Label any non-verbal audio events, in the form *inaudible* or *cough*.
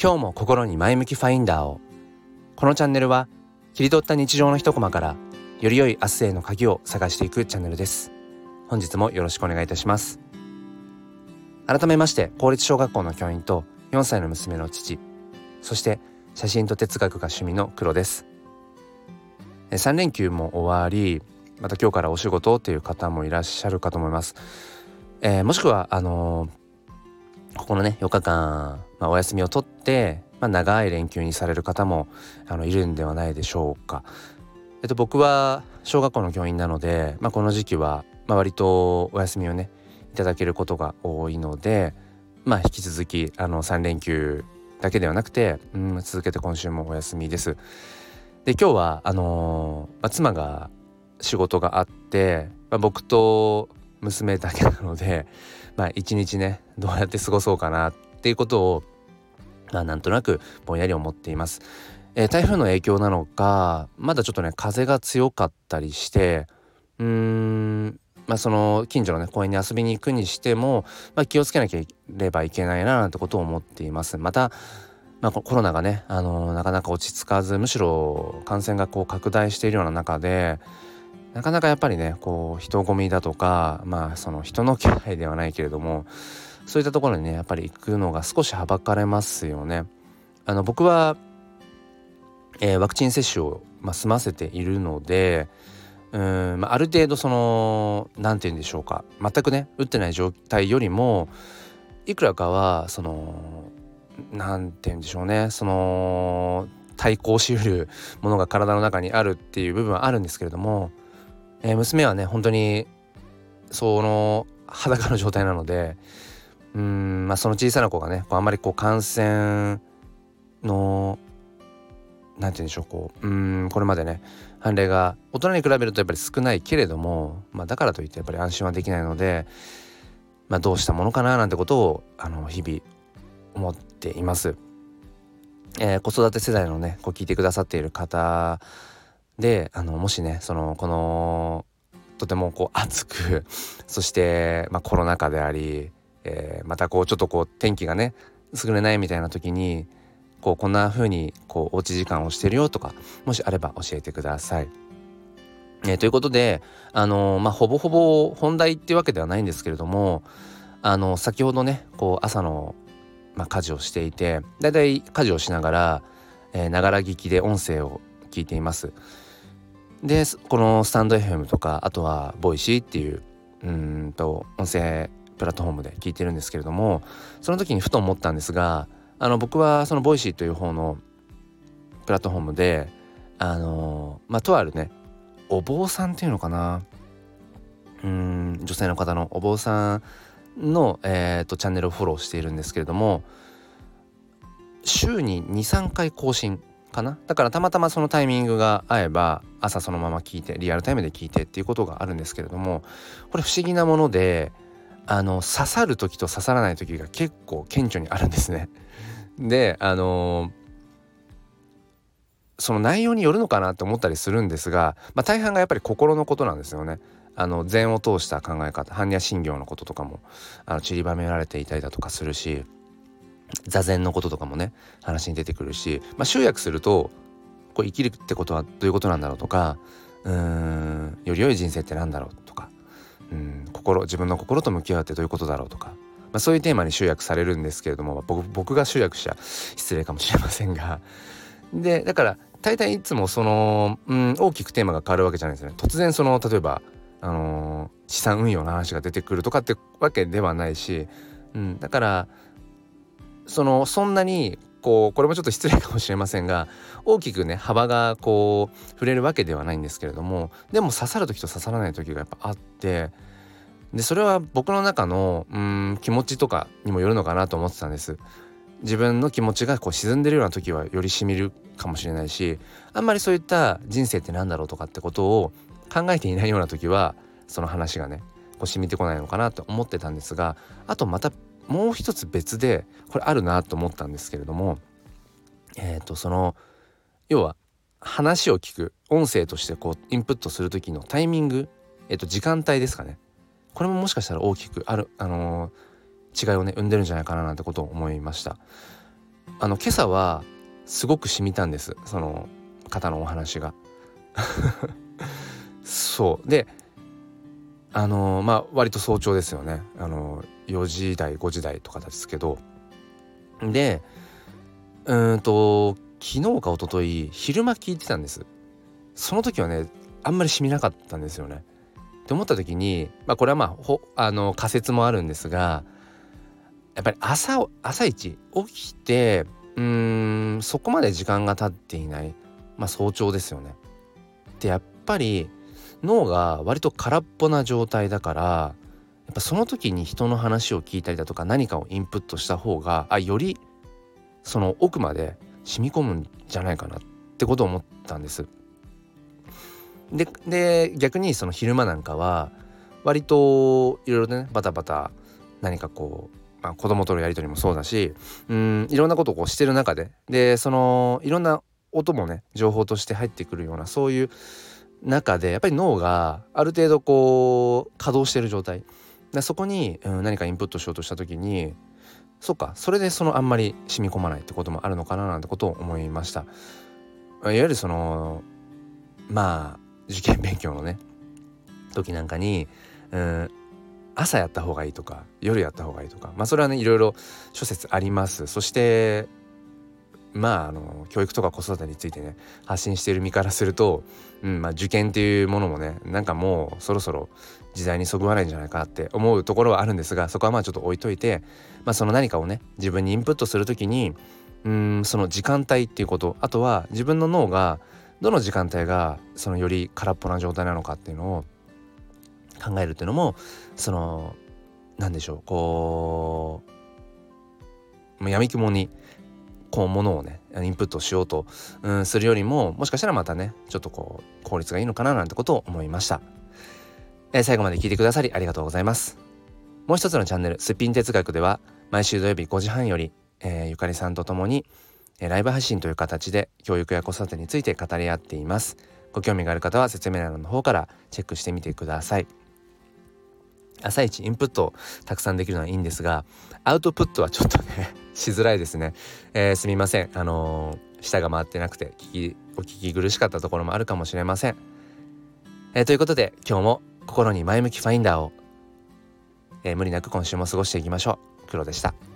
今日も心に前向きファインダーを。このチャンネルは切り取った日常の一コマからより良い明日への鍵を探していくチャンネルです。本日もよろしくお願いいたします。改めまして公立小学校の教員と4歳の娘の父そして写真と哲学が趣味の黒です。3連休も終わりまた今日からお仕事という方もいらっしゃるかと思います、えー、もしくはあのー、ここのね4日間、まあ、お休みを取って、まあ、長い連休にされる方もあのいるんではないでしょうか。えっと、僕は小学校の教員なので、まあ、この時期は、まあ、割とお休みをねいただけることが多いので、まあ、引き続きあの3連休だけではなくて、うん、続けて今週もお休みです。で今日はあのー、まあ、妻が仕事があって、まあ、僕と娘だけなので *laughs* まあ一日ねどうやって過ごそうかなっていうことをまあなんとなくぼんやり思っています。えー、台風の影響なのかまだちょっとね風が強かったりしてうーんまあその近所のね公園に遊びに行くにしても、まあ、気をつけなければいけないななんてことを思っています。またまあ、コロナがね、あのー、なかなか落ち着かずむしろ感染がこう拡大しているような中でなかなかやっぱりねこう人混みだとかまあその人の気配ではないけれどもそういったところにねやっぱり行くのが少しはばかれますよね。あの僕は、えー、ワクチン接種を、まあ、済ませているのでうん、まあ、ある程度その何て言うんでしょうか全くね打ってない状態よりもいくらかはその何て言うんでしょうねその対抗しうるものが体の中にあるっていう部分はあるんですけれどもえー、娘はね本当にその裸の状態なのでうんまあその小さな子がねこうあんまりこう感染の何て言うんでしょうこううんこれまでね判例が大人に比べるとやっぱり少ないけれども、まあ、だからといってやっぱり安心はできないので、まあ、どうしたものかななんてことをあの日々思っています。えー、子育て世代のねこう聞いてくださっている方であのもしねそのこのとてもこう暑く *laughs* そして、まあ、コロナ禍であり、えー、またこうちょっとこう天気がね優れないみたいな時にこうこんな風にこうおうち時間をしてるよとかもしあれば教えてください。えー、ということであのー、まあほぼほぼ本題っていうわけではないんですけれどもあの先ほどねこう朝の、まあ、家事をしていてだいたい家事をしながらながら聞きで音声を聞いています。でこのスタンド FM とかあとは Voicy っていううんと音声プラットフォームで聞いてるんですけれどもその時にふと思ったんですがあの僕はその Voicy という方のプラットフォームであのまあとあるねお坊さんっていうのかな。うん女性の方のお坊さんの、えーと、とチャンネルをフォローしているんですけれども週に23回更新かなだからたまたまそのタイミングが合えば朝そのまま聞いてリアルタイムで聞いてっていうことがあるんですけれどもこれ不思議なものであの刺さる時と刺さらない時が結構顕著にあるんですね。であのその内容によるのかなって思ったりするんですが、まあ、大半がやっぱり心のことなんですよね。あの禅を通した考え方般若心経のこととかもあの散りばめられていたりだとかするし座禅のこととかもね話に出てくるし、まあ、集約するとこう生きるってことはどういうことなんだろうとかうーんより良い人生って何だろうとかうん心自分の心と向き合うってどういうことだろうとか、まあ、そういうテーマに集約されるんですけれども僕僕が集約しちゃ失礼かもしれませんが。でだから大体いつもその、うん、大きくテーマが変わるわけじゃないですね。突然その例えば、あのー、資産運用の話が出てくるとかってわけではないし、うん、だからそのそんなにこうこれもちょっと失礼かもしれませんが大きくね幅がこう触れるわけではないんですけれどもでも刺さる時と刺さらない時がやっぱあってでそれは僕の中のうん気持ちとかにもよるのかなと思ってたんです。自分の気持ちがこう沈んでるような時はよりしみるかもしれないしあんまりそういった人生って何だろうとかってことを考えていないような時はその話がねこう染みてこないのかなと思ってたんですがあとまたもう一つ別でこれあるなと思ったんですけれどもえっ、ー、とその要は話を聞く音声としてこうインプットする時のタイミング、えー、と時間帯ですかね。これももしかしたら大きくある、あのー、違いをね生んでるんじゃないかななんてことを思いました。あの今朝はすごく染みたんです。その方のお話が。*laughs* そう。であのまあ割と早朝ですよね。あの4時台5時台とかですけど。でうんと昨日か一昨日昼間聞いてたんです。その時はねあんまり染みなかったんですよね。って思った時に、まあ、これはまあほあの仮説もあるんですがやっぱり朝朝一起きてうんそこまで時間が経っていない、まあ、早朝ですよね。でやっぱり脳が割と空っぽな状態だからやっぱその時に人の話を聞いたりだとか何かをインプットした方があよりその奥まで染み込むんじゃないかなってことを思ったんです。でで逆にその昼間なんかは割といろいろねバタバタ何かこうまあ、子供とのやり取りもそうだしうんいろんなことをこうしてる中ででそのいろんな音もね情報として入ってくるようなそういう中でやっぱり脳がある程度こう稼働してる状態でそこに、うん、何かインプットしようとした時にそっかそれでそのあんまり染み込まないってこともあるのかななんてことを思いました。いわゆるそのまあ受験勉強のね時なんかに、うん、朝やった方がいいとか夜やった方がいいとかまあそれはねいろいろ諸説ありますそしてまああの教育とか子育てについてね発信している身からすると、うんまあ、受験っていうものもねなんかもうそろそろ時代にそぐわないんじゃないかって思うところはあるんですがそこはまあちょっと置いといて、まあ、その何かをね自分にインプットする時にうんその時間帯っていうことあとは自分の脳がどの時間帯がそのより空っぽな状態なのかっていうのを考えるっていうのもその何でしょうこうやみくもにこうものをねインプットしようと、うん、するよりももしかしたらまたねちょっとこう効率がいいのかななんてことを思いました、えー、最後まで聞いてくださりありがとうございます。もう一つのチャンネルすっぴん哲学では毎週土曜日5時半より、えー、ゆかりさんと共に、えー、ライブ配信という形で教育や子育てについて語り合っています。ご興味がある方は説明欄の方からチェックしてみてください。朝一インプットたくさんできるのはいいんですがアウトプットはちょっとねしづらいですね、えー、すみません。あのー、舌が回ってなくて聞きお聞き苦しかったところもあるかもしれません、えー、ということで今日も心に前向きファインダーを、え無理なく今週も過ごしていきましょう。黒でした。